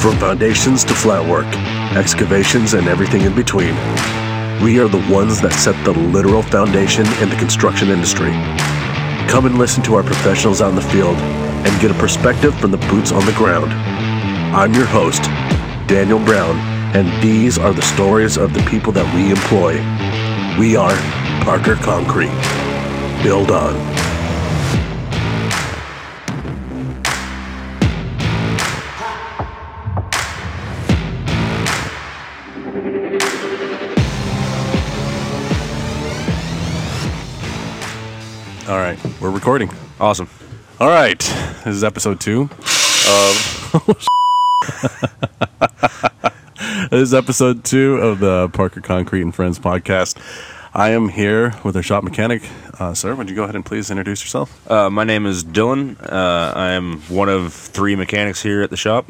From foundations to flat work, excavations, and everything in between, we are the ones that set the literal foundation in the construction industry. Come and listen to our professionals in the field and get a perspective from the boots on the ground. I'm your host, Daniel Brown, and these are the stories of the people that we employ. We are Parker Concrete. Build on. All right, we're recording. Awesome. All right, this is episode two of. this is episode two of the Parker Concrete and Friends podcast. I am here with our shop mechanic. Uh, sir, would you go ahead and please introduce yourself? Uh, my name is Dylan. Uh, I am one of three mechanics here at the shop.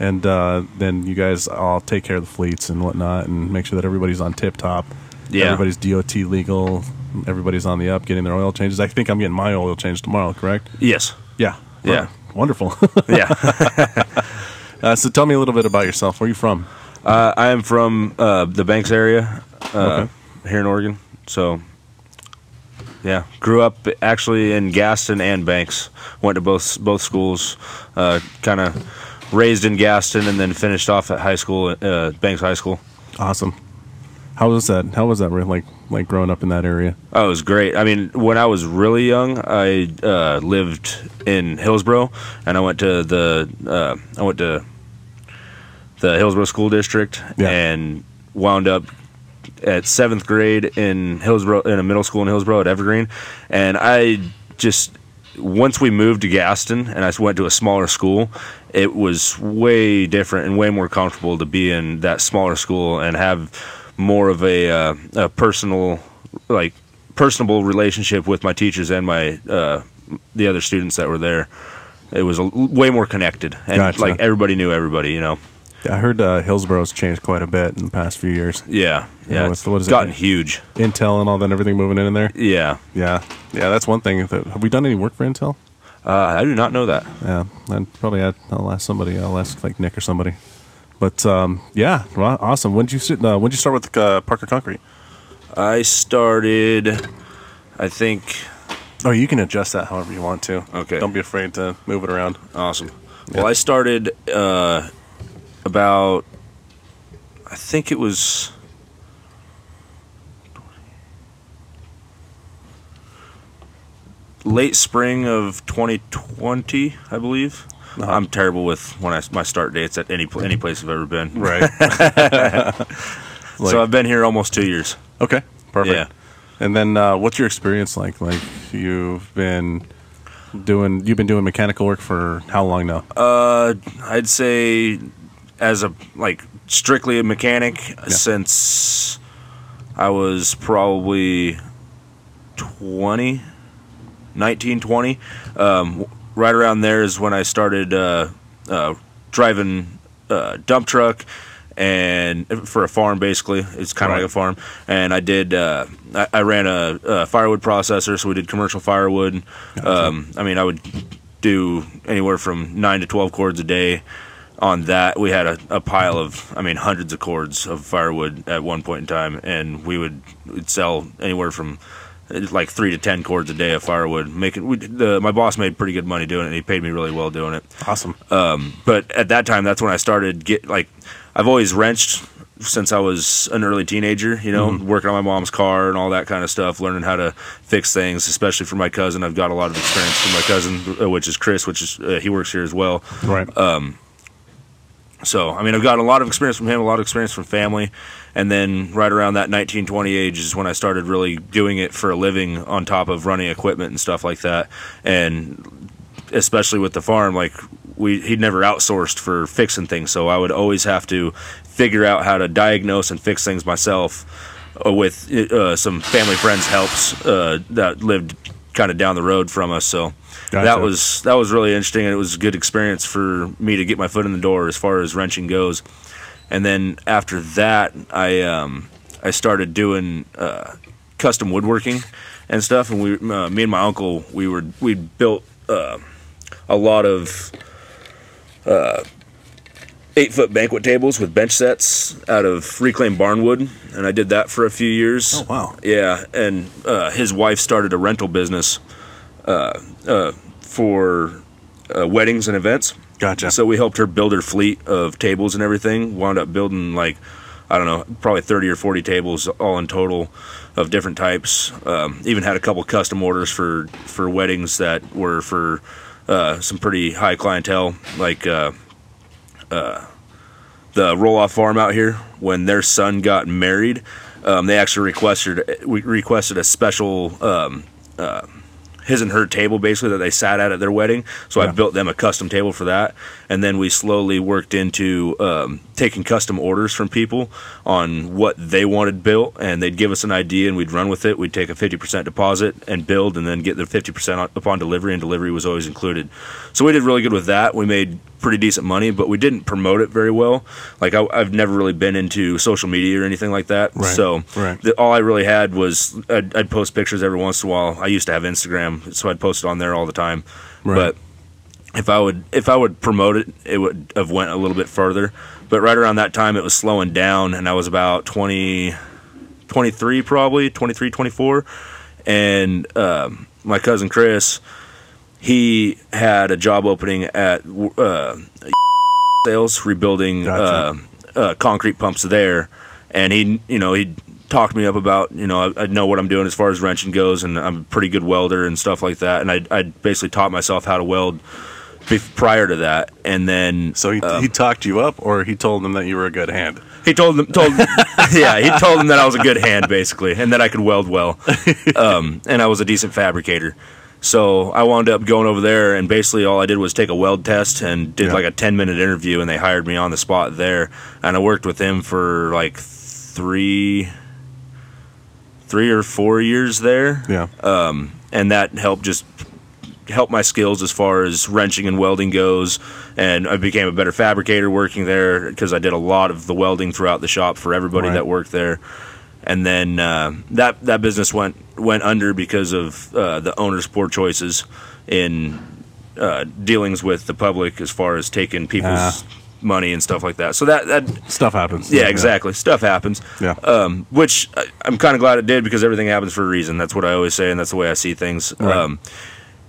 And uh, then you guys all take care of the fleets and whatnot and make sure that everybody's on tip top. Yeah. Everybody's DOT legal. Everybody's on the up getting their oil changes. I think I'm getting my oil change tomorrow, correct? Yes. Yeah. Yeah. Wonderful. Yeah. uh, so tell me a little bit about yourself. Where are you from? uh, I am from uh, the Banks area uh, Okay. here in Oregon. So, yeah, grew up actually in Gaston and Banks. Went to both both schools. Uh, kind of raised in Gaston and then finished off at high school, uh, Banks High School. Awesome. How was that? How was that? Like like growing up in that area? Oh, it was great. I mean, when I was really young, I uh, lived in Hillsboro, and I went to the uh, I went to the Hillsboro School District, Yeah. and wound up at seventh grade in Hillsboro in a middle school in Hillsboro at Evergreen, and I just once we moved to Gaston and I went to a smaller school, it was way different and way more comfortable to be in that smaller school and have more of a, uh, a personal, like personable relationship with my teachers and my uh, the other students that were there. It was a, way more connected and Gotcha. like everybody knew everybody, you know. I heard uh, Hillsboro's changed quite a bit in the past few years. Yeah, Yeah, yeah. what's- it's what is it? gotten huge. Intel and all that, everything moving in, in there. Yeah, Yeah, yeah, that's one thing. Have we done any work for Intel? uh, I do not know that. Yeah, I'd probably I'll ask somebody. I'll ask like Nick or somebody. But um, yeah, well, awesome. When did you sit? Uh, when did you start with uh, Parker Concrete? I started, I think. Oh, you can adjust that however you want to. Okay. Don't be afraid to move it around. Awesome. Well, I started uh, about, I think it was late spring of 2020, I believe. Uh-huh. I'm terrible with when I my start dates at any any place I've ever been. Right. so I've been here almost two years. okay. Perfect. Yeah. And then, uh, what's your experience like? Like you've been doing, you've been doing mechanical work for how long now? Uh, I'd say as a like strictly a mechanic since I was probably 20, 19, 20. Um, right around there is when I started uh, uh, driving uh, dump truck and for a farm basically. It's kind of Right. like a farm. And i did uh, I, I ran a, a firewood processor so we did commercial firewood. Um, i mean i would do anywhere from 9 to 12 cords a day on that. We had a, a pile of i mean hundreds of cords of firewood at one point in time and we would sell anywhere from uh, like three to ten cords a day of firewood. Making we, the, my boss made pretty good money doing it and he paid me really well doing it. Awesome. Um, but at that time that's when i started get like i've always wrenched since i was an early teenager you know working on my mom's car and all that kind of stuff learning how to fix things especially for my cousin. I've got a lot of experience from my cousin uh, which is chris which is uh, he works here as well. Right. Um, so i mean i've got a lot of experience from him a lot of experience from family and then right around that 19 20 age is when i started really doing it for a living on top of running equipment and stuff like that. And especially with the farm like we he'd never outsourced for fixing things. So i would always have to figure out how to diagnose and fix things myself uh, with uh, some family friends helps uh, that lived kind of down the road from us. So Gotcha. that was that was really interesting and it was a good experience for me to get my foot in the door as far as wrenching goes and then after that i um, i started doing uh, custom woodworking and stuff and we uh, me and my uncle we were we built uh, a lot of uh, eight foot banquet tables with bench sets out of reclaimed barnwood, and I did that for a few years. Oh, wow. Yeah, and uh, his wife started a rental business uh, uh, for uh, weddings and events. Gotcha. So we helped her build her fleet of tables and everything. Wound up building like I don't know, probably thirty or forty tables all in total of different types. Um, even had a couple custom orders for for weddings that were for uh, some pretty high clientele, like uh, uh, the roll off farm out here. When their son got married, um, they actually requested we requested a special. Um, uh, his and her table basically that they sat at at their wedding. So I built them a custom table for that, and then we slowly worked into um, taking custom orders from people on what they wanted built, and they'd give us an idea and we'd run with it. We'd take a fifty percent deposit and build, and then get the fifty percent upon delivery, and delivery was always included. So we did really good with that. We made pretty decent money, but we didn't promote it very well. Like I, I've never really been into social media or anything like that. Right, So right. the, all I really had was I'd, I'd post pictures every once in a while. I used to have Instagram, so I'd post it on there all the time. Right. But if I would if I would promote it, it would have went a little bit further. But right around that time, it was slowing down, and I was about 20, 23 probably 23, 24. and um, my cousin Chris, he had a job opening at uh, sales rebuilding Gotcha. uh, uh, concrete pumps there, and he you know he talked me up about you know I, I know what I'm doing as far as wrenching goes, and I'm a pretty good welder and stuff like that, and I I basically taught myself how to weld prior to that, and then So he, um, he talked you up, or he told them that you were a good hand. he told them, told, yeah, he told them that I was a good hand, basically, and that I could weld well, um, and I was a decent fabricator. So I wound up going over there, and basically all I did was take a weld test and did Yeah. like a ten minute interview, and they hired me on the spot there, and I worked with him for like three, three or four years there Yeah. Um, and that helped just help my skills as far as wrenching and welding goes and i became a better fabricator working there because i did a lot of the welding throughout the shop for everybody Right. that worked there and then uh, that that business went went under because of uh, the owner's poor choices in uh, dealings with the public as far as taking people's Ah. money and stuff like that so that that Stuff happens. yeah, exactly. Stuff happens. Yeah. Um, which I, I'm kind of glad it did because everything happens for a reason. That's what I always say, and that's the way I see things. Right. Um,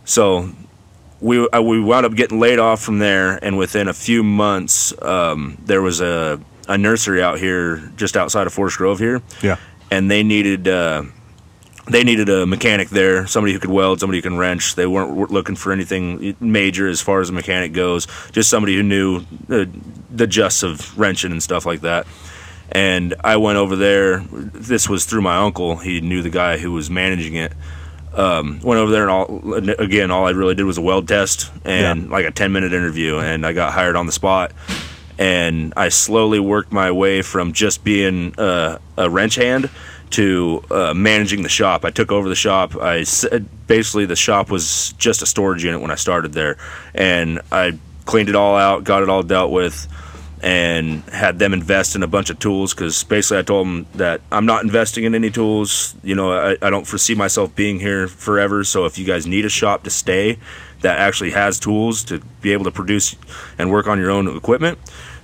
so we uh, we wound up getting laid off from there, and within a few months, um, there was a a nursery out here just outside of Forest Grove here, Yeah. and they needed. Uh, they needed a mechanic there, somebody who could weld, somebody who can wrench. They weren't looking for anything major as far as a mechanic goes, just somebody who knew the, the justs of wrenching and stuff like that. And I went over there. This was through my uncle. He knew the guy who was managing it. Um, went over there and all again. All I really did was a weld test and Yeah. like a ten minute interview, and I got hired on the spot. And I slowly worked my way from just being uh, a wrench hand to uh, managing the shop. I took over the shop. I basically the shop was just a storage unit when I started there, and I cleaned it all out, got it all dealt with, and had them invest in a bunch of tools because basically I told them that I'm not investing in any tools. You know, I, I don't foresee myself being here forever. So if you guys need a shop to stay that actually has tools to be able to produce and work on your own equipment,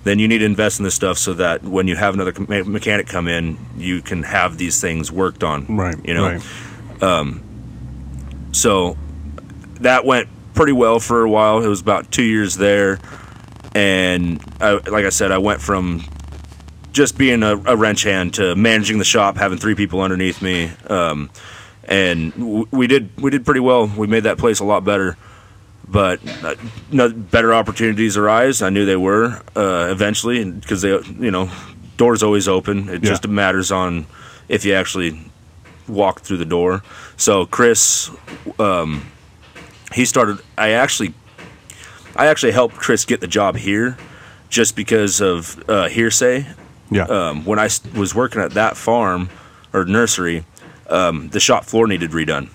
then you need to invest in this stuff so that when you have another me- mechanic come in, you can have these things worked on. Right. You know, Right. so that went pretty well for a while. It was about two years there, and I, like I said, I went from just being a, a wrench hand to managing the shop, having three people underneath me, um, and w- we did we did pretty well. We made that place a lot better. But uh, no, better opportunities arise. I knew they were uh, eventually because they, you know, doors always open. It Yeah. just matters on if you actually walk through the door. So Chris, um, he started. I actually, I actually helped Chris get the job here, just because of uh, hearsay. Yeah. Um, when I was working at that farm or nursery, um, the shop floor needed redone.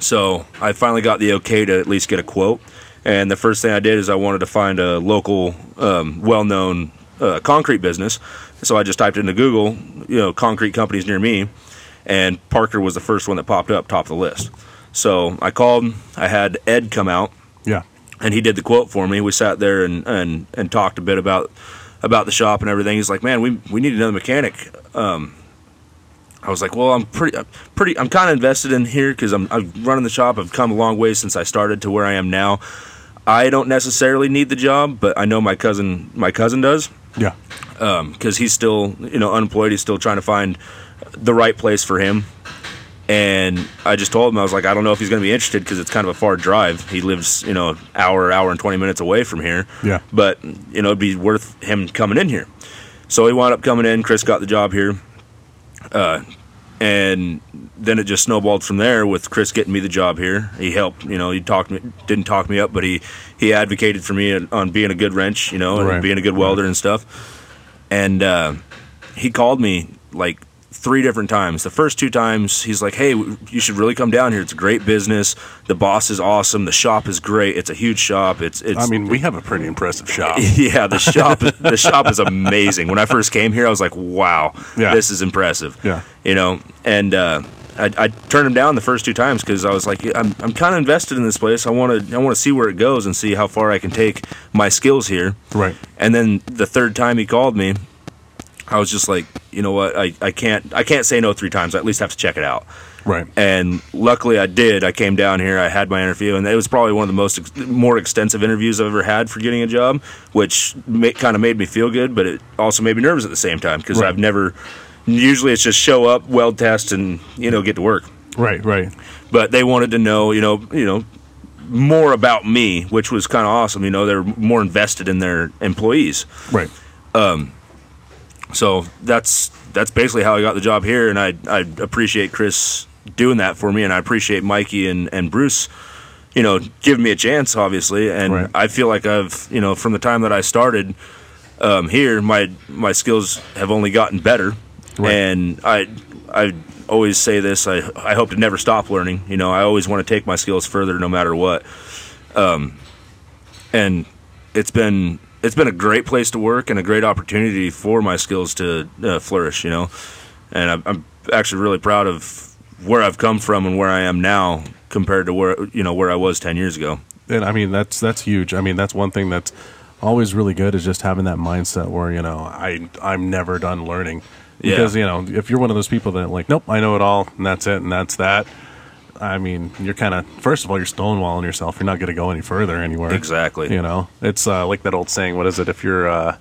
So I finally got the okay to at least get a quote. And the first thing I did is I wanted to find a local, um, well-known uh, concrete business. So I just typed into Google, you know, concrete companies near me, and Parker was the first one that popped up top of the list. So I called. Him, I had Ed come out yeah. and he did the quote for me. We sat there and and and talked a bit about about the shop and everything. He's like, "Man, we we need another mechanic." Um, I was like, "Well, I'm pretty I'm pretty I'm kind of invested in here because I'm I'm running the shop. I've come a long way since I started to where I am now. I don't necessarily need the job, but I know my cousin my cousin does." Yeah. Um, because he's still you know unemployed. He's still trying to find the right place for him. And I just told him I was like, I don't know if he's going to be interested because it's kind of a far drive. He lives you know hour hour and twenty minutes away from here. Yeah. But you know it'd be worth him coming in here. So he wound up coming in. Chris got the job here. Uh, and then it just snowballed from there with Chris getting me the job here. He helped, you know, he talked me, didn't talk me up, but he he advocated for me on being a good wrench, you know, and Right. being a good welder and stuff. And uh, he called me like three different times. The first two times, he's like, "Hey, you should really come down here. It's a great business. The boss is awesome. The shop is great. It's a huge shop. It's it's I mean, we have a pretty impressive shop. yeah, the shop the shop is amazing. When I first came here, I was like, "Wow, Yeah. this is impressive." Yeah. you know, and uh, I, I turned him down the first two times because I was like, "I'm I'm kind of invested in this place. I want to I want to see where it goes and see how far I can take my skills here." Right. And then the third time he called me, I was just like, "You know what? I, I can't I can't say no three times. I at least have to check it out." Right. and luckily I did. I came down here, I had my interview, and it was probably one of the most ex- more extensive interviews I've ever had for getting a job, which kind of made me feel good, but it also made me nervous at the same time because Right. I've never. Usually it's just show up, weld test, and you know get to work. Right. Right. But they wanted to know, you know, you know, more about me, which was kind of awesome. You know, they're more invested in their employees. Right. Um, So that's that's basically how I got the job here, and I I appreciate Chris doing that for me, and I appreciate Mikey and and Bruce, you know, giving me a chance, obviously, and Right. I feel like I've you know from the time that I started um, here, my my skills have only gotten better, Right. and I I always say this, I I hope to never stop learning. You know, I always want to take my skills further, no matter what. Um, and it's been it's been a great place to work and a great opportunity for my skills to uh, flourish. You know, and I'm, I'm actually really proud of where I've come from and where I am now compared to where you know where I was ten years ago. And I mean, that's that's huge. I mean, that's one thing that's always really good is just having that mindset where you know I I'm never done learning. Yeah. Because you know, if you're one of those people that like, nope, I know it all, and that's it, and that's that. I mean, you're kind of first of all, you're stonewalling yourself. You're not going to go any further anywhere. Exactly. You know, it's uh, like that old saying. What is it? If you're uh,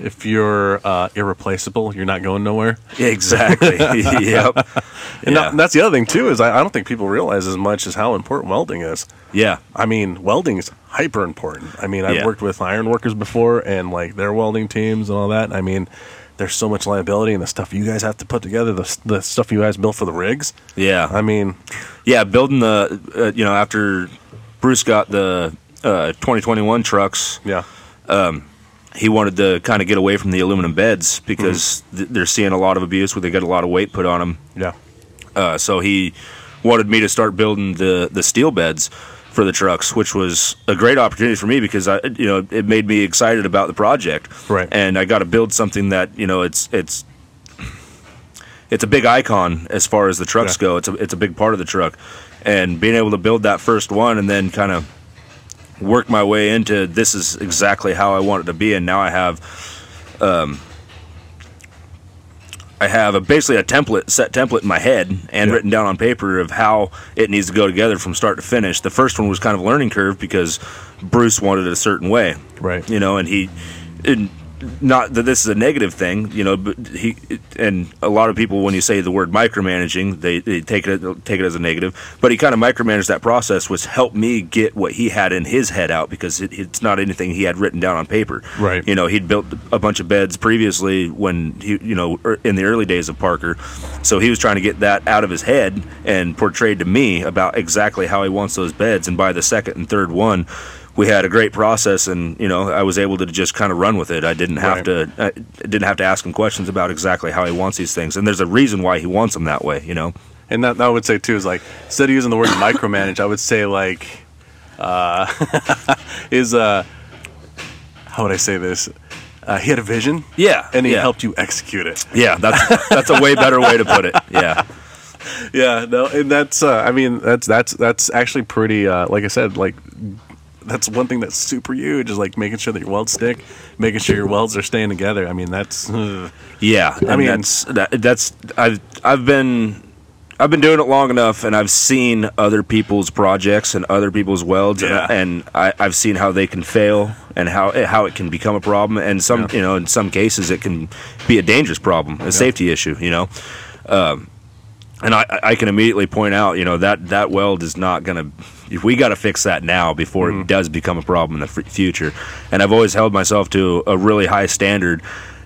if you're uh, irreplaceable, you're not going nowhere. Exactly. yep. And Yeah. that- that's the other thing too is I, I don't think people realize as much as how important welding is. Yeah. I mean, welding is hyper important. I mean, I've Yeah. worked with iron workers before and like their welding teams and all that. I mean, there's so much liability in the stuff you guys have to put together, the, the stuff you guys built for the rigs. Yeah. I mean, yeah. Building the uh, you know after Bruce got the uh, 2021 trucks. yeah, he wanted to kind of get away from the aluminum beds because th- they're seeing a lot of abuse where they get a lot of weight put on them. yeah, Uh, so he wanted me to start building the the steel beds for the trucks, which was a great opportunity for me because I, you know, it made me excited about the project. Right. And I got to build something that you know it's it's it's a big icon as far as the trucks Yeah. go. It's a it's a big part of the truck, and being able to build that first one and then kind of work my way into this is exactly how I want it to be, and now I have. Um, I have a, basically a template, set template in my head, and Yeah. written down on paper of how it needs to go together from start to finish. The first one was kind of a learning curve because Bruce wanted it a certain way, right. you know, and he, and not that this is a negative thing, you know, but he and a lot of people when you say the word micromanaging, they, they take it take it as a negative. But he kind of micromanaged that process, which helped me get what he had in his head out because it, it's not anything he had written down on paper. Right. You know, he'd built a bunch of beds previously when he, you know, er- in the early days of Parker, so he was trying to get that out of his head and portrayed to me about exactly how he wants those beds. And by the second and third one, we had a great process, and you know, I was able to just kind of run with it. I didn't have Right. to, I didn't have to ask him questions about exactly how he wants these things. And there's a reason why he wants them that way. You know. And that, that I would say too is like instead of using the word micromanage, I would say like uh, is uh how would I say this? Uh, he had a vision, Yeah. and he yeah. helped you execute it. Yeah, that's that's a way better way to put it. Yeah. yeah, no, and that's uh, I mean that's that's that's actually pretty. Uh, like I said, like that's one thing that's super huge is like making sure that your welds stick, making sure your welds are staying together. I mean that's uh, Yeah, I mean- that's that, that's I've I've been I've been doing it long enough, and I've seen other people's projects and other people's welds, Yeah. and, and I, I've seen how they can fail and how how it can become a problem, and some Yeah. you know in some cases it can be a dangerous problem, a safety issue, you know. Um, and I, I can immediately point out, you know, that that weld is not going to. If we got to fix that now before Mm-hmm. it does become a problem in the f- future. And I've always held myself to a really high standard,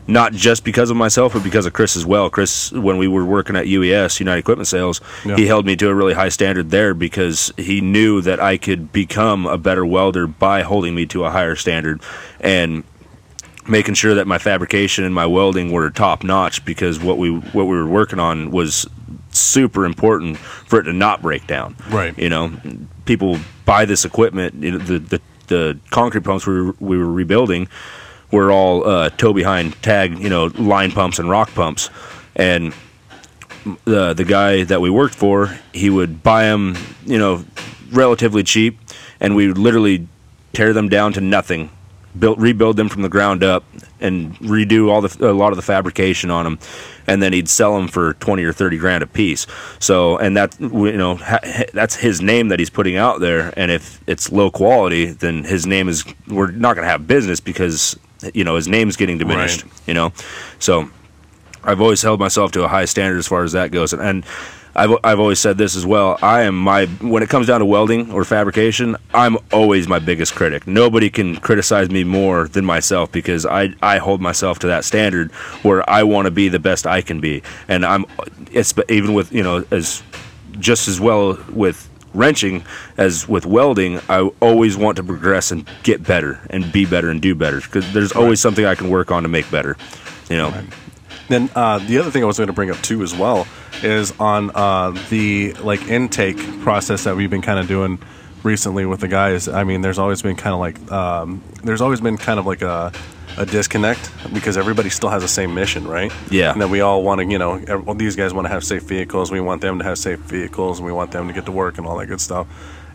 not just because of myself, but because of Chris as well. Chris, when we were working at UES, United Equipment Sales, Yeah. he held me to a really high standard there because he knew that I could become a better welder by holding me to a higher standard. And making sure that my fabrication and my welding were top notch because what we what we were working on was super important for it to not break down. Right. You know, people buy this equipment. You know, the the the concrete pumps we were, we were rebuilding were all uh, tow behind tag. You know, line pumps and rock pumps, and the the guy that we worked for, he would buy them, you know, relatively cheap, and we would literally tear them down to nothing, build rebuild them from the ground up, and redo all the a lot of the fabrication on them, and then he'd sell them for twenty or thirty grand a piece. So, and that you know ha- that's his name that he's putting out there, and if it's low quality, then his name is we're not going to have business because you know his name's getting diminished. Right. You know, so. I've always held myself to a high standard as far as that goes, and, and I've I've always said this as well. I am my when it comes down to welding or fabrication, I'm always my biggest critic. Nobody can criticize me more than myself because I I hold myself to that standard where I want to be the best I can be, and I'm it's even with you know as just as well with wrenching as with welding i always want to progress and get better and be better and do better because there's always something i can work on to make better you know Then uh, the other thing I was going to bring up too, as well, is on uh, the like intake process that we've been kind of doing recently with the guys. I mean, there's always been kind of like um, there's always been kind of like a a disconnect because everybody still has the same mission, right? Yeah. And then we all want to, you know, well, these guys want to have safe vehicles. We want them to have safe vehicles, and we want them to get to work and all that good stuff.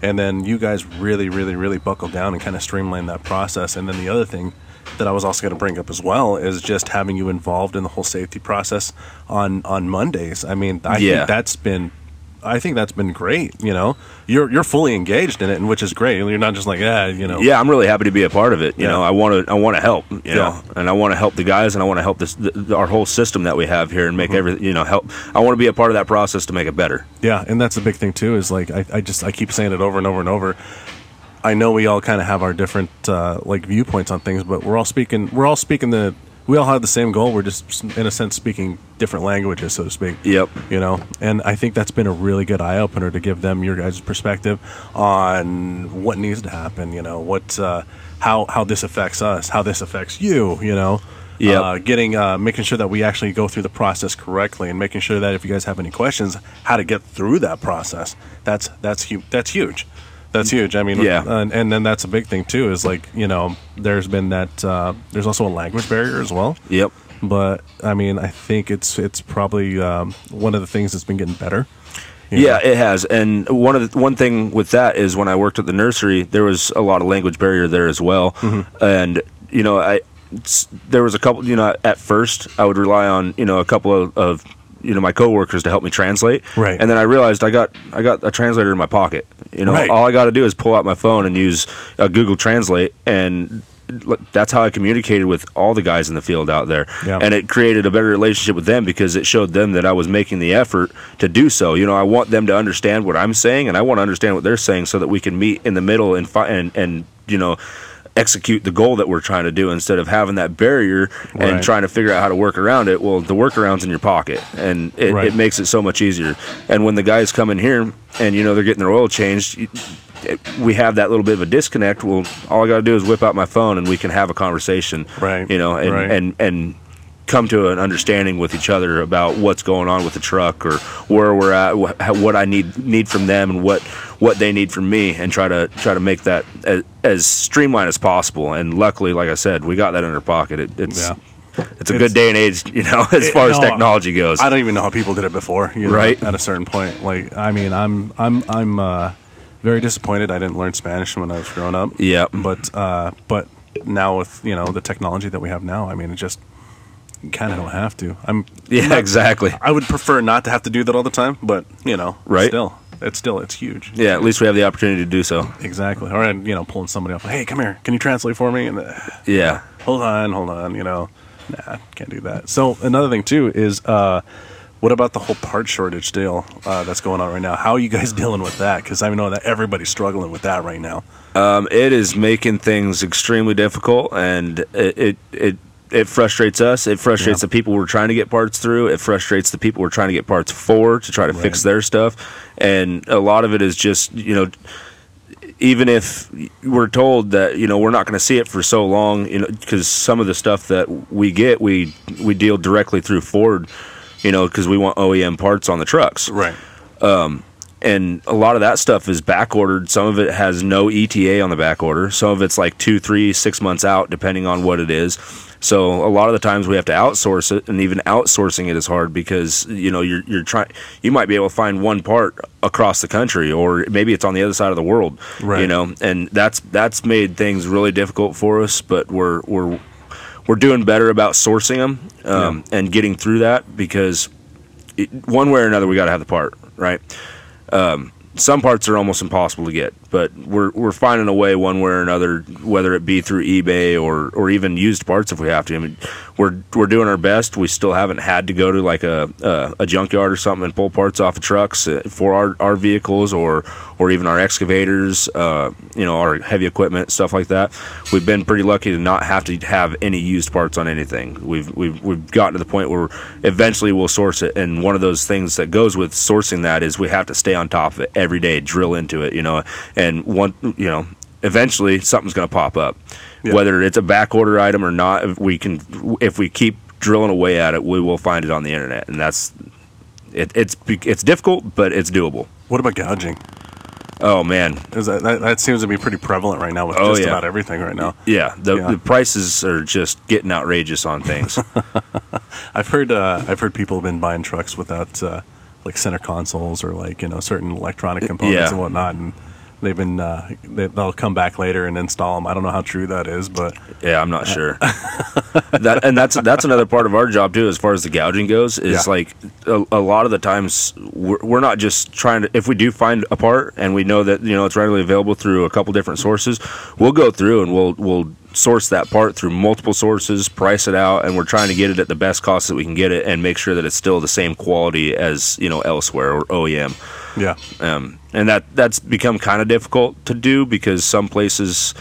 And then you guys really, really, really buckle down and kind of streamline that process. And then the other thing that I was also going to bring up as well is just having you involved in the whole safety process on on Mondays. I mean, I Yeah. think that's been. I think that's been great. You know, you're you're fully engaged in it, and which is great. You're not just like, yeah, you know, yeah, I'm really happy to be a part of it. You Yeah. know, I want to I want to help. You Yeah. know, and I want to help the guys, and I want to help this th- our whole system that we have here, and make Mm-hmm. everything. You know, help. I want to be a part of that process to make it better. Yeah, and that's the big thing too. Is like I, I just I keep saying it over and over and over. I know we all kind of have our different uh, like viewpoints on things, but we're all speaking. We're all speaking the. We all have the same goal. We're just in a sense speaking different languages, so to speak. Yep. You know, and I think that's been a really good eye opener to give them your guys' perspective on what needs to happen. You know, what uh, how how this affects us, how this affects you. You know. Yep. Uh, getting uh, making sure that we actually go through the process correctly and making sure that if you guys have any questions how to get through that process that's that's hu- that's huge that's huge i mean Yeah. and, and then that's a big thing too is like you know there's been that uh, there's also a language barrier as well Yep. but i mean i think it's it's probably um, one of the things that's been getting better Yeah, know? it has. And one of the, one thing with that is when I worked at the nursery, there was a lot of language barrier there as well. Mm-hmm. And you know, I there was a couple. You know, at first I would rely on you know a couple of, of you know my coworkers to help me translate. Right. And then I realized I got I got a translator in my pocket. You know, Right. all I got to do is pull out my phone and use uh, Google Translate and. That's how I communicated with all the guys in the field out there, Yeah. and it created a better relationship with them because it showed them that I was making the effort to do so. You know, I want them to understand what I'm saying, and I want to understand what they're saying, so that we can meet in the middle and fi- and and you know execute the goal that we're trying to do instead of having that barrier and Right. trying to figure out how to work around it. Well, the workaround's in your pocket, and it, Right. it makes it so much easier. And when the guys come in here and you know they're getting their oil changed. you- We have that little bit of a disconnect. Well, all I got to do is whip out my phone and we can have a conversation. Right. You know, and, Right. and and come to an understanding with each other about what's going on with the truck or where we're at, what I need need from them, and what what they need from me, and try to try to make that as, as streamlined as possible. And luckily, like I said, we got that in our pocket. It, it's Yeah. it's a It's- good day and age, you know, as It- far as no, technology goes. I don't even know how people did it before, you know, Right. At a certain point, like I mean, I'm I'm I'm uh, very disappointed. I didn't learn Spanish when I was growing up. Yep. but uh, but now with you know the technology that we have now, I mean, it just kind of don't have to. I'm yeah, not- exactly. I would prefer not to have to do that all the time, but you know, Right. Still, it's still it's huge. Yeah, at least we have the opportunity to do so. Exactly. Or you know, pulling somebody off. Hey, come here. Can you translate for me? And uh, Yeah. hold on, hold on. You know, nah, can't do that. So another thing too is, uh, what about the whole part shortage deal uh, that's going on right now? How are you guys dealing with that? Because I know that everybody's struggling with that right now. Um, it is making things extremely difficult, and it it it, it frustrates us. It frustrates Yeah. the people we're trying to get parts through. It frustrates the people we're trying to get parts for to try to fix their stuff. And a lot of it is just you know. Even if we're told that you know we're not going to see it for so long, you know, because some of the stuff that we get, we we deal directly through Ford, you know, because we want OEM parts on the trucks Right. Um, and a lot of that stuff is back ordered. Some of it has no ETA on the back order. Some of it's like two, three, six months out, depending on what it is. So a lot of the times we have to outsource it, and even outsourcing it is hard because you know you're you're trying. You might be able to find one part across the country, or maybe it's on the other side of the world. Right. You know, and that's that's made things really difficult for us. But we're we're we're doing better about sourcing them um, and getting through that because it, one way or another we got to have the part right um, some parts are almost impossible to get, but we're we're finding a way one way or another, whether it be through eBay or or even used parts if we have to. I mean, we're we're doing our best. We still haven't had to go to like a a, a junkyard or something and pull parts off of trucks uh, for our, our vehicles or or even our excavators, uh, you know, our heavy equipment stuff like that. We've been pretty lucky to not have to have any used parts on anything. We've we've we've gotten to the point where eventually we'll source it, and one of those things that goes with sourcing that is we have to stay on top of it every day, drill into it, you know, one, you know, eventually something's going to pop up, Yeah. whether it's a back order item or not. If we can, if we keep drilling away at it, we will find it on the internet, and that's it, it's it's difficult, but it's doable. What about gouging? Oh man, that, that that seems to be pretty prevalent right now with Oh, just yeah. about everything right now. yeah, the, Yeah. the prices are just getting outrageous on things. I've heard uh, I've heard people have been buying trucks without uh, like center consoles or like you know certain electronic components Yeah. and whatnot, and they've been uh, they, they'll come back later and install them. I don't know how true that is, but Yeah, I'm not sure. that and that's that's another part of our job too, as far as the gouging goes. Is Yeah. like a, a lot of the times we're, we're not just trying to. If we do find a part and we know that you know it's readily available through a couple different sources, we'll go through and we'll we'll source that part through multiple sources, price it out, and we're trying to get it at the best cost that we can get it, and make sure that it's still the same quality as you know elsewhere or OEM yeah, um, and that that's become kind of difficult to do because some places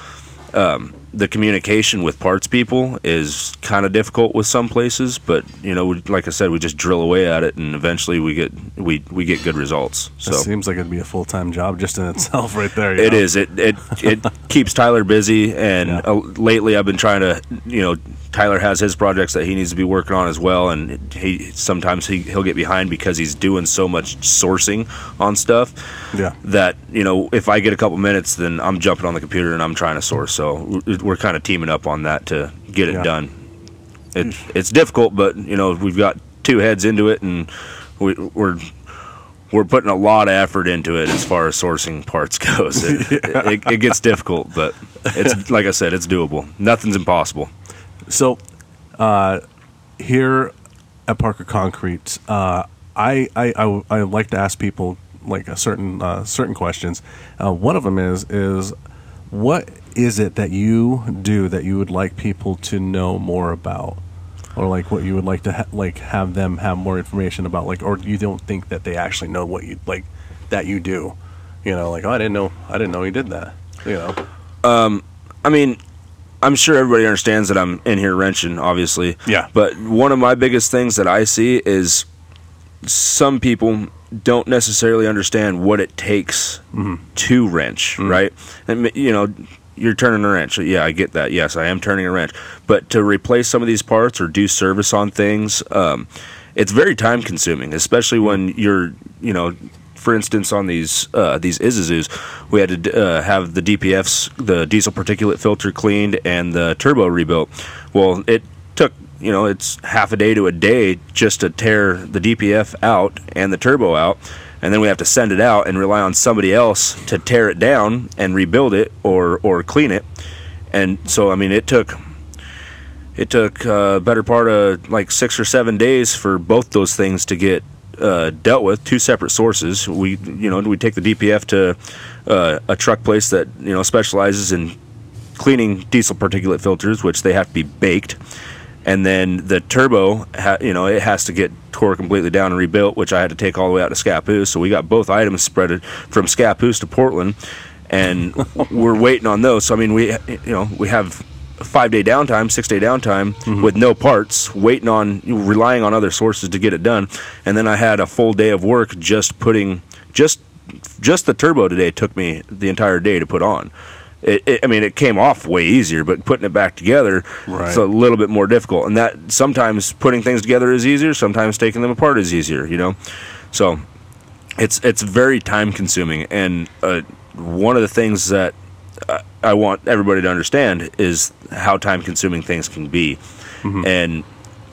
um, the communication with parts people is kind of difficult with some places but you know we, like i said we just drill away at it and eventually we get we we get good results so That seems like it'd be a full time job just in itself, right there. it know? is. It it it keeps Tyler busy, and Yeah. uh, lately I've been trying to, you know, Tyler has his projects that he needs to be working on as well, and he sometimes he he'll get behind because he's doing so much sourcing on stuff Yeah, that you know if I get a couple minutes, then I'm jumping on the computer and I'm trying to source. So we're kind of teaming up on that to get it Yeah. done. It it's difficult, but you know we've got two heads into it, and we, we're we're putting a lot of effort into it as far as sourcing parts goes. It, it, it gets difficult, but it's like I said, it's doable. Nothing's impossible. So, uh, here at Parker Concrete, uh, I, I, I, I like to ask people like a certain uh, certain questions. Uh, one of them is is what is it that you do that you would like people to know more about, or like what you would like to ha- like have them have more information about, like, or you don't think that they actually know what you like that you do. You know, like oh, I didn't know, I didn't know he did that. You know, Um, I mean, I'm sure everybody understands that I'm in here wrenching, obviously. Yeah. But one of my biggest things that I see is some people don't necessarily understand what it takes to wrench, right? And you know, you're turning a wrench. Yeah, I get that. Yes, I am turning a wrench. But to replace some of these parts or do service on things, um, it's very time consuming, especially when you're, you know, for instance, on these uh, these Isuzus, we had to uh, have the DPFs, the diesel particulate filter cleaned, and the turbo rebuilt. Well, it took you know, it's half a day to a day just to tear the DPF out and the turbo out. And then we have to send it out and rely on somebody else to tear it down and rebuild it or, or clean it. And so, I mean, it took it took a uh, better part of like six or seven days for both those things to get uh, dealt with. Two separate sources. We, you know, we take the DPF to uh, a truck place that you know specializes in cleaning diesel particulate filters, which they have to be baked. And then the turbo, ha- you know, it has to get tore completely down and rebuilt, which I had to take all the way out to Scappoose. So we got both items spreaded from Scappoose to Portland, and we're waiting on those. So I mean, we, you know, we have five day downtime, six day downtime mm-hmm. with no parts, waiting on, relying on other sources to get it done. And then I had a full day of work just putting, just, just the turbo today took me the entire day to put on. It, it, I mean, it came off way easier, but putting it back together, right. it's a little bit more difficult. And that sometimes putting things together is easier, sometimes taking them apart is easier. You know, so it's it's very time consuming. And uh, one of the things that I want everybody to understand is how time consuming things can be. Mm-hmm. And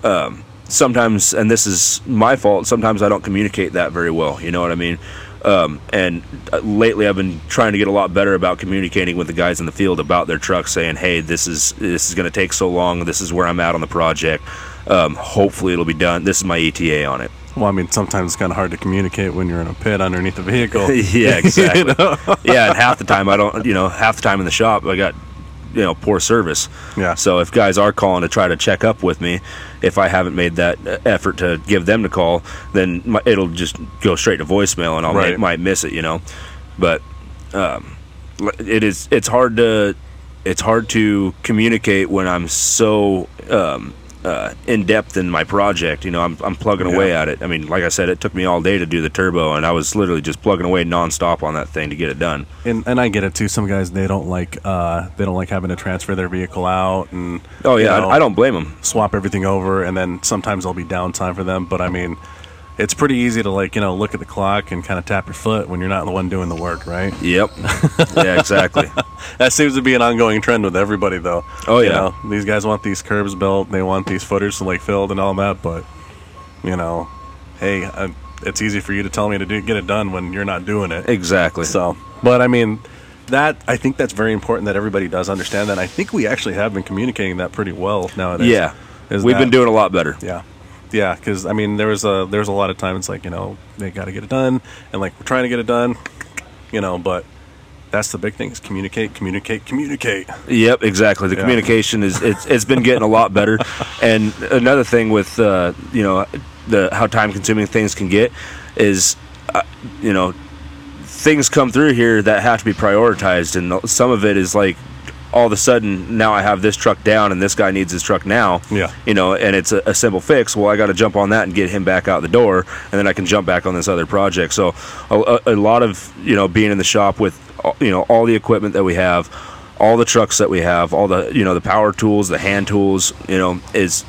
um, sometimes, and this is my fault, sometimes I don't communicate that very well. You know what I mean? Um, and uh, lately, I've been trying to get a lot better about communicating with the guys in the field about their trucks, saying, "Hey, this is this is going to take so long. This is where I'm at on the project. Um, hopefully, it'll be done. This is my ETA on it." Well, I mean, sometimes it's kind of hard to communicate when you're in a pit underneath a vehicle. yeah, exactly. you know? yeah, and half the time I don't, you know, half the time in the shop I got, you know, poor service. Yeah. So if guys are calling to try to check up with me, if I haven't made that effort to give them the call, then my, it'll just go straight to voicemail, and I right. might miss it, you know. But um, it is it's hard to it's hard to communicate when I'm so um, uh, in depth in my project. You know, I'm, I'm plugging yeah. away at it. I mean, like I said, it took me all day to do the turbo, and I was literally just plugging away nonstop on that thing to get it done. And and I get it too. Some guys they don't like uh, they don't like having to transfer their vehicle out and oh yeah, you know, I, I don't blame them. Swap everything over, and then sometimes there'll be downtime for them. But I mean it's pretty easy to like you know look at the clock and kind of tap your foot when you're not the one doing the work, right? Yep. yeah, exactly. that seems to be an ongoing trend with everybody, though. Oh yeah. You know, these guys want these curbs built, they want these footers to like filled and all that, but you know, hey, uh, it's easy for you to tell me to do get it done when you're not doing it. Exactly. So, but I mean. That I think that's very important that everybody does understand that. I think we actually have been communicating that pretty well nowadays. Yeah, we've that, been doing a lot better. Yeah, yeah, because I mean, there was a there's a lot of times like you know they got to get it done, and like we're trying to get it done, you know, but that's the big thing is communicate, communicate, communicate. Yep, exactly. The yeah. communication is it's, it's been getting a lot better, and another thing with uh, you know the how time consuming things can get is uh, you know things come through here that have to be prioritized, and some of it is like all of a sudden now I have this truck down and this guy needs his truck now. Yeah. You know, and it's a, a simple fix. Well, I got to jump on that and get him back out the door, and then I can jump back on this other project. So a, a lot of you know being in the shop with uh, you know all the equipment that we have, all the trucks that we have, all the you know the power tools, the hand tools, you know, is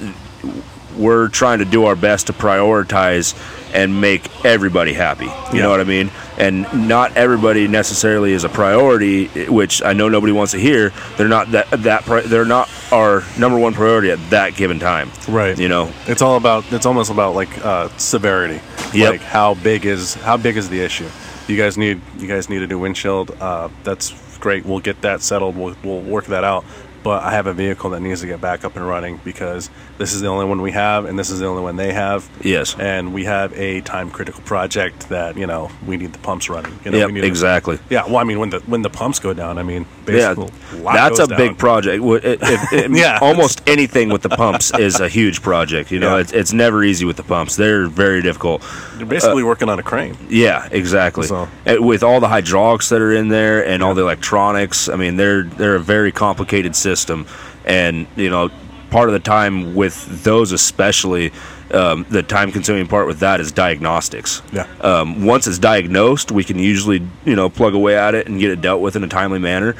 we're trying to do our best to prioritize and make everybody happy. You yeah. know what I mean? And not everybody necessarily is a priority, which I know nobody wants to hear. They're not that that they're not our number one priority at that given time. Right. You know, it's all about it's almost about like uh, severity. Yep. Like how big is how big is the issue? You guys need you guys need a new windshield. Uh, that's great. We'll get that settled. We'll, we'll work that out but I have a vehicle that needs to get back up and running because this is the only one we have and this is the only one they have. Yes. And we have a time critical project that, you know, we need the pumps running. You know, yep, exactly. To, yeah, well I mean when the when the pumps go down, I mean basically yeah, that's a down. big project. It, it, it, yeah. almost anything with the pumps is a huge project. You know, yeah. it's, it's never easy with the pumps. They're very difficult. They're basically uh, working on a crane. Yeah, exactly. So. With all the hydraulics that are in there and yeah. all the electronics, I mean they're they're a very complicated system system. And, you know, part of the time with those, especially, um, the time consuming part with that is diagnostics. Yeah. Um, once it's diagnosed, we can usually, you know, plug away at it and get it dealt with in a timely manner.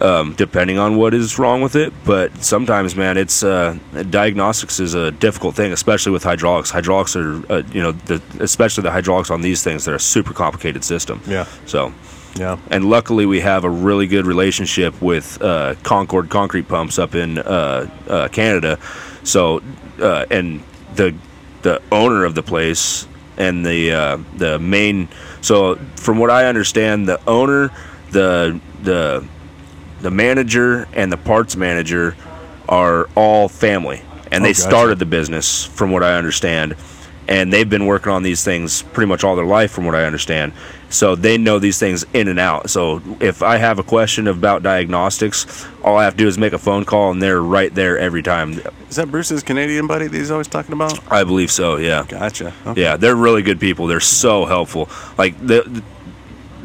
Um, depending on what is wrong with it. But sometimes, man, it's uh, diagnostics is a difficult thing, especially with hydraulics. Hydraulics are, uh, you know, the, especially the hydraulics on these things. They're a super complicated system. Yeah. So yeah. And luckily, we have a really good relationship with uh, Concord Concrete Pumps up in uh, uh, Canada. So, uh, and the the owner of the place and the uh, the main. So, from what I understand, the owner, the the the manager, and the parts manager are all family, and Oh, they gotcha. started the business, from what I understand. And they've been working on these things pretty much all their life, from what I understand. So they know these things in and out. So if I have a question about diagnostics, all I have to do is make a phone call, and they're right there every time. Is that Bruce's Canadian buddy that he's always talking about? I believe so. Yeah. Gotcha. Okay. Yeah, they're really good people. They're so helpful. Like the,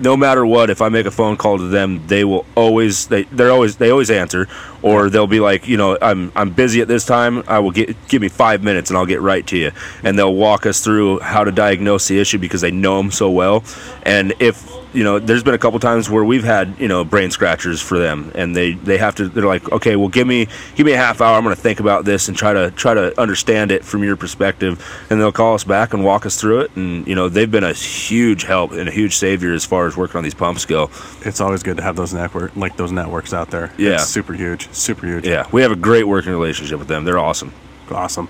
no matter what, if I make a phone call to them, they will always they they're always they always answer, or they'll be like, you know, I'm I'm busy at this time. I will get give me five minutes and I'll get right to you, and they'll walk us through how to diagnose the issue because they know them so well. And if you know, there's been a couple times where we've had you know brain scratchers for them, and they they have to they're like, okay, well give me give me a half hour. I'm going to think about this and try to try to understand it from your perspective, and they'll call us back and walk us through it. And you know, they've been a huge help and a huge savior as far as working on these pumps go. It's always good to have those network like those networks out there. Yeah. It's super huge. Super huge. Yeah, we have a great working relationship with them. They're awesome. Awesome.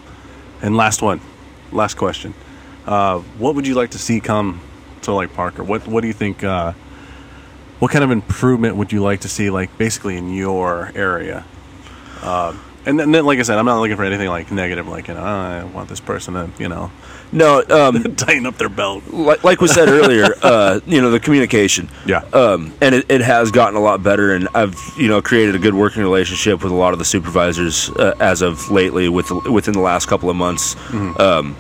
And last one, last question. Uh, what would you like to see come to like Parker? What What do you think? Uh, what kind of improvement would you like to see, like basically in your area? Uh, and then, then, like I said, I'm not looking for anything like negative, like you know, "Oh, I want this person to, you know, No, um, tighten up their belt. like, like we said earlier, uh, you know, the communication. Yeah. Um, and it, it has gotten a lot better, and I've you know created a good working relationship with a lot of the supervisors uh, as of lately, with within the last couple of months. Um,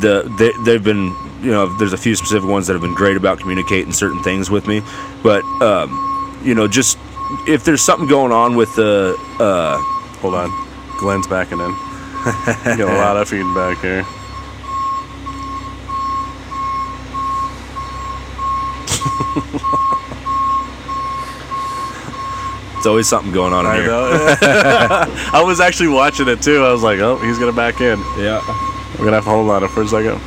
the they, they've been you know there's a few specific ones that have been great about communicating certain things with me, but um, you know just if there's something going on with the uh, Hold on, Glenn's backing in. Get a lot of feedback here. it's always something going on in I here. know. I was actually watching it too. I was like, oh, he's gonna back in. Yeah. We're gonna have to hold on it for a second.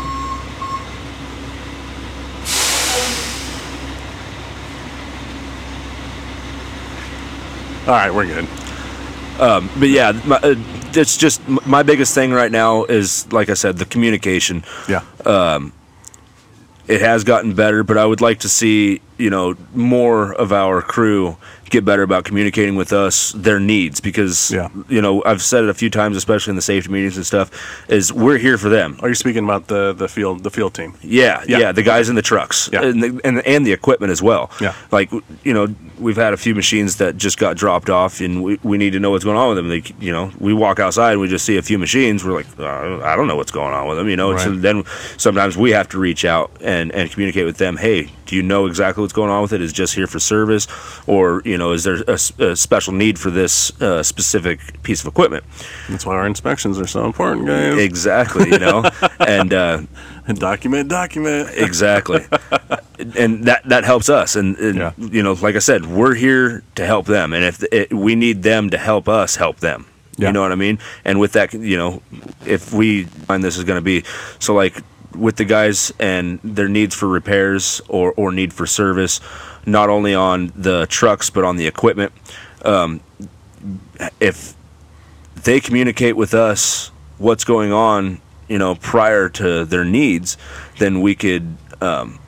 All right, we're good. but yeah, my, uh, it's just my biggest thing right now is like I said, the communication. Yeah. It has gotten better, but I would like to see you know more of our crew get better about communicating with us their needs because Yeah. you know I've said it a few times, especially in the safety meetings and stuff, is we're here for them. Are you speaking about the the field the field team? Yeah, Yeah. yeah, the guys in the trucks Yeah. and, the, and and the equipment as well. Yeah. like you know, we've had a few machines that just got dropped off, and we, we need to know what's going on with them. They, you know, we walk outside and we just see a few machines. We're like, uh, I don't know what's going on with them. You know, so then sometimes we have to reach out and and communicate with them. Hey, do you know exactly what's going on with it? Is just here for service, or you know, is there a special need for this uh, specific piece of equipment? That's why our inspections are so important, guys. Exactly, you know, and. Uh, And document, document. exactly and that that helps us and, and Yeah. you know like i said we're here to help them and if it, we need them to help us help them Yeah. you know what i mean and with that you know if we find this is going to be so like with the guys and their needs for repairs or or need for service not only on the trucks but on the equipment um, if they communicate with us what's going on, you know, prior to their needs, then we could um,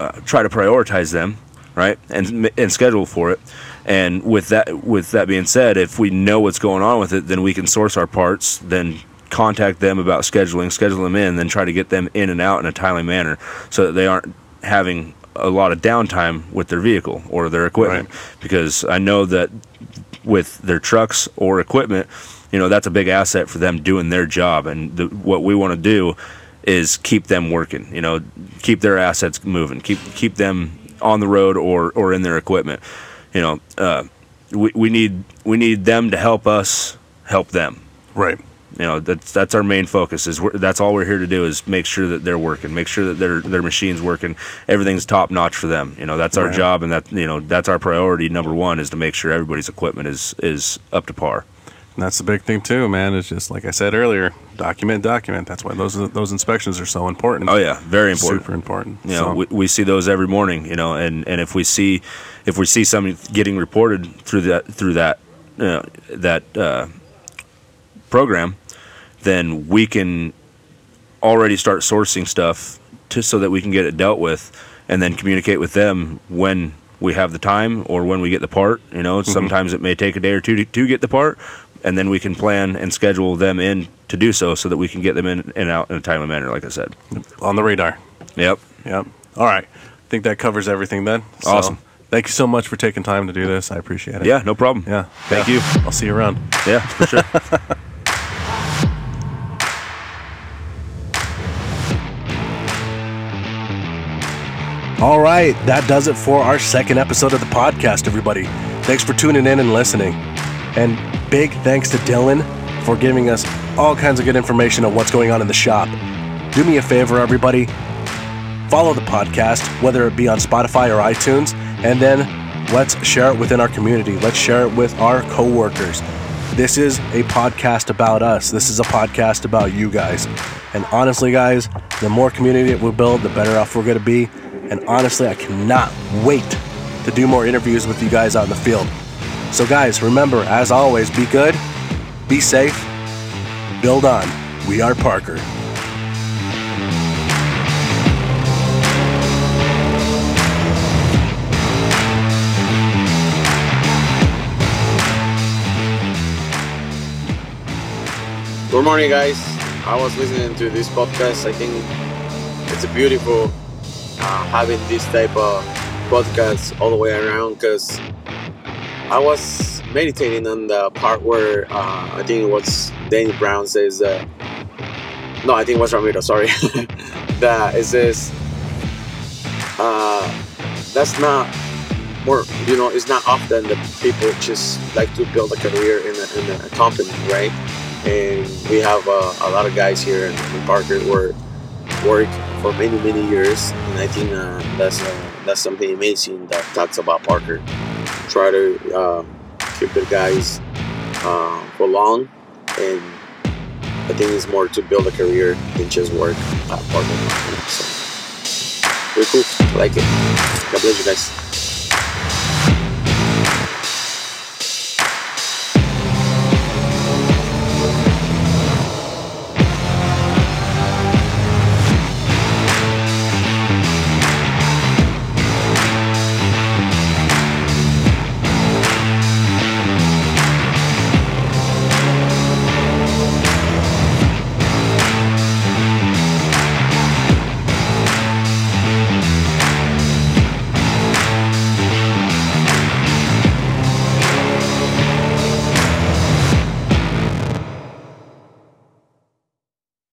uh, try to prioritize them, right, and and schedule for it. And with that, with that being said, if we know what's going on with it, then we can source our parts, then contact them about scheduling, schedule them in, then try to get them in and out in a timely manner, so that they aren't having a lot of downtime with their vehicle or their equipment. Right. Because I know that with their trucks or equipment, you know, that's a big asset for them doing their job. And the, what we want to do is keep them working, you know, keep their assets moving, keep keep them on the road or, or in their equipment. You know, uh, we, we need we need them to help us help them. Right. You know, that's that's our main focus. Is we're, that's all we're here to do is make sure that they're working, make sure that their their machines working, everything's top notch for them. You know, that's our Right. job, and that you know that's our priority. Number one is to make sure everybody's equipment is is up to par. And that's the big thing too, man. It's just like I said earlier, document, document. That's why those those inspections are so important. Oh yeah, very important. Super important. You know, So- we, we see those every morning. You know, and, and if we see if we see something getting reported through that through that uh, that uh, program, then we can already start sourcing stuff to so that we can get it dealt with, and then communicate with them when we have the time or when we get the part. You know, mm-hmm. sometimes it may take a day or two to, to get the part, and then we can plan and schedule them in to do so, so that we can get them in and out in a timely manner. Like I said. On the radar. Yep. Yep. All right. I think that covers everything then. So, Awesome. Thank you so much for taking time to do this. I appreciate it. Yeah. No problem. Yeah. Thank Yeah. you. I'll see you around. Yeah. For sure. All right, that does it for our second episode of the podcast, everybody. Thanks for tuning in and listening. And big thanks to Dylan for giving us all kinds of good information on what's going on in the shop. Do me a favor, everybody. Follow the podcast, whether it be on Spotify or iTunes, and then let's share it within our community. Let's share it with our coworkers. This is a podcast about us. This is a podcast about you guys. And honestly, guys, the more community that we build, the better off we're going to be. And honestly, I cannot wait to do more interviews with you guys out in the field. So, guys, remember, as always, be good, be safe, build on. We are Parker. Good morning, guys. I was listening to this podcast. I think it's a beautiful uh, having this type of podcast all the way around because I was meditating on the part where uh, I think it was Danny Brown says that. No, I think it was Ramiro. Sorry, that it says uh, that's not more. You know, it's not often that people just like to build a career in a, in a company, right? and we have uh, a lot of guys here in, in Parker who work for many many years, and I think uh, that's uh, that's something amazing that talks about Parker. Try to uh, keep the guys for long, and I think it's more to build a career than just work at Parker. So, very cool. I like it. God bless you guys.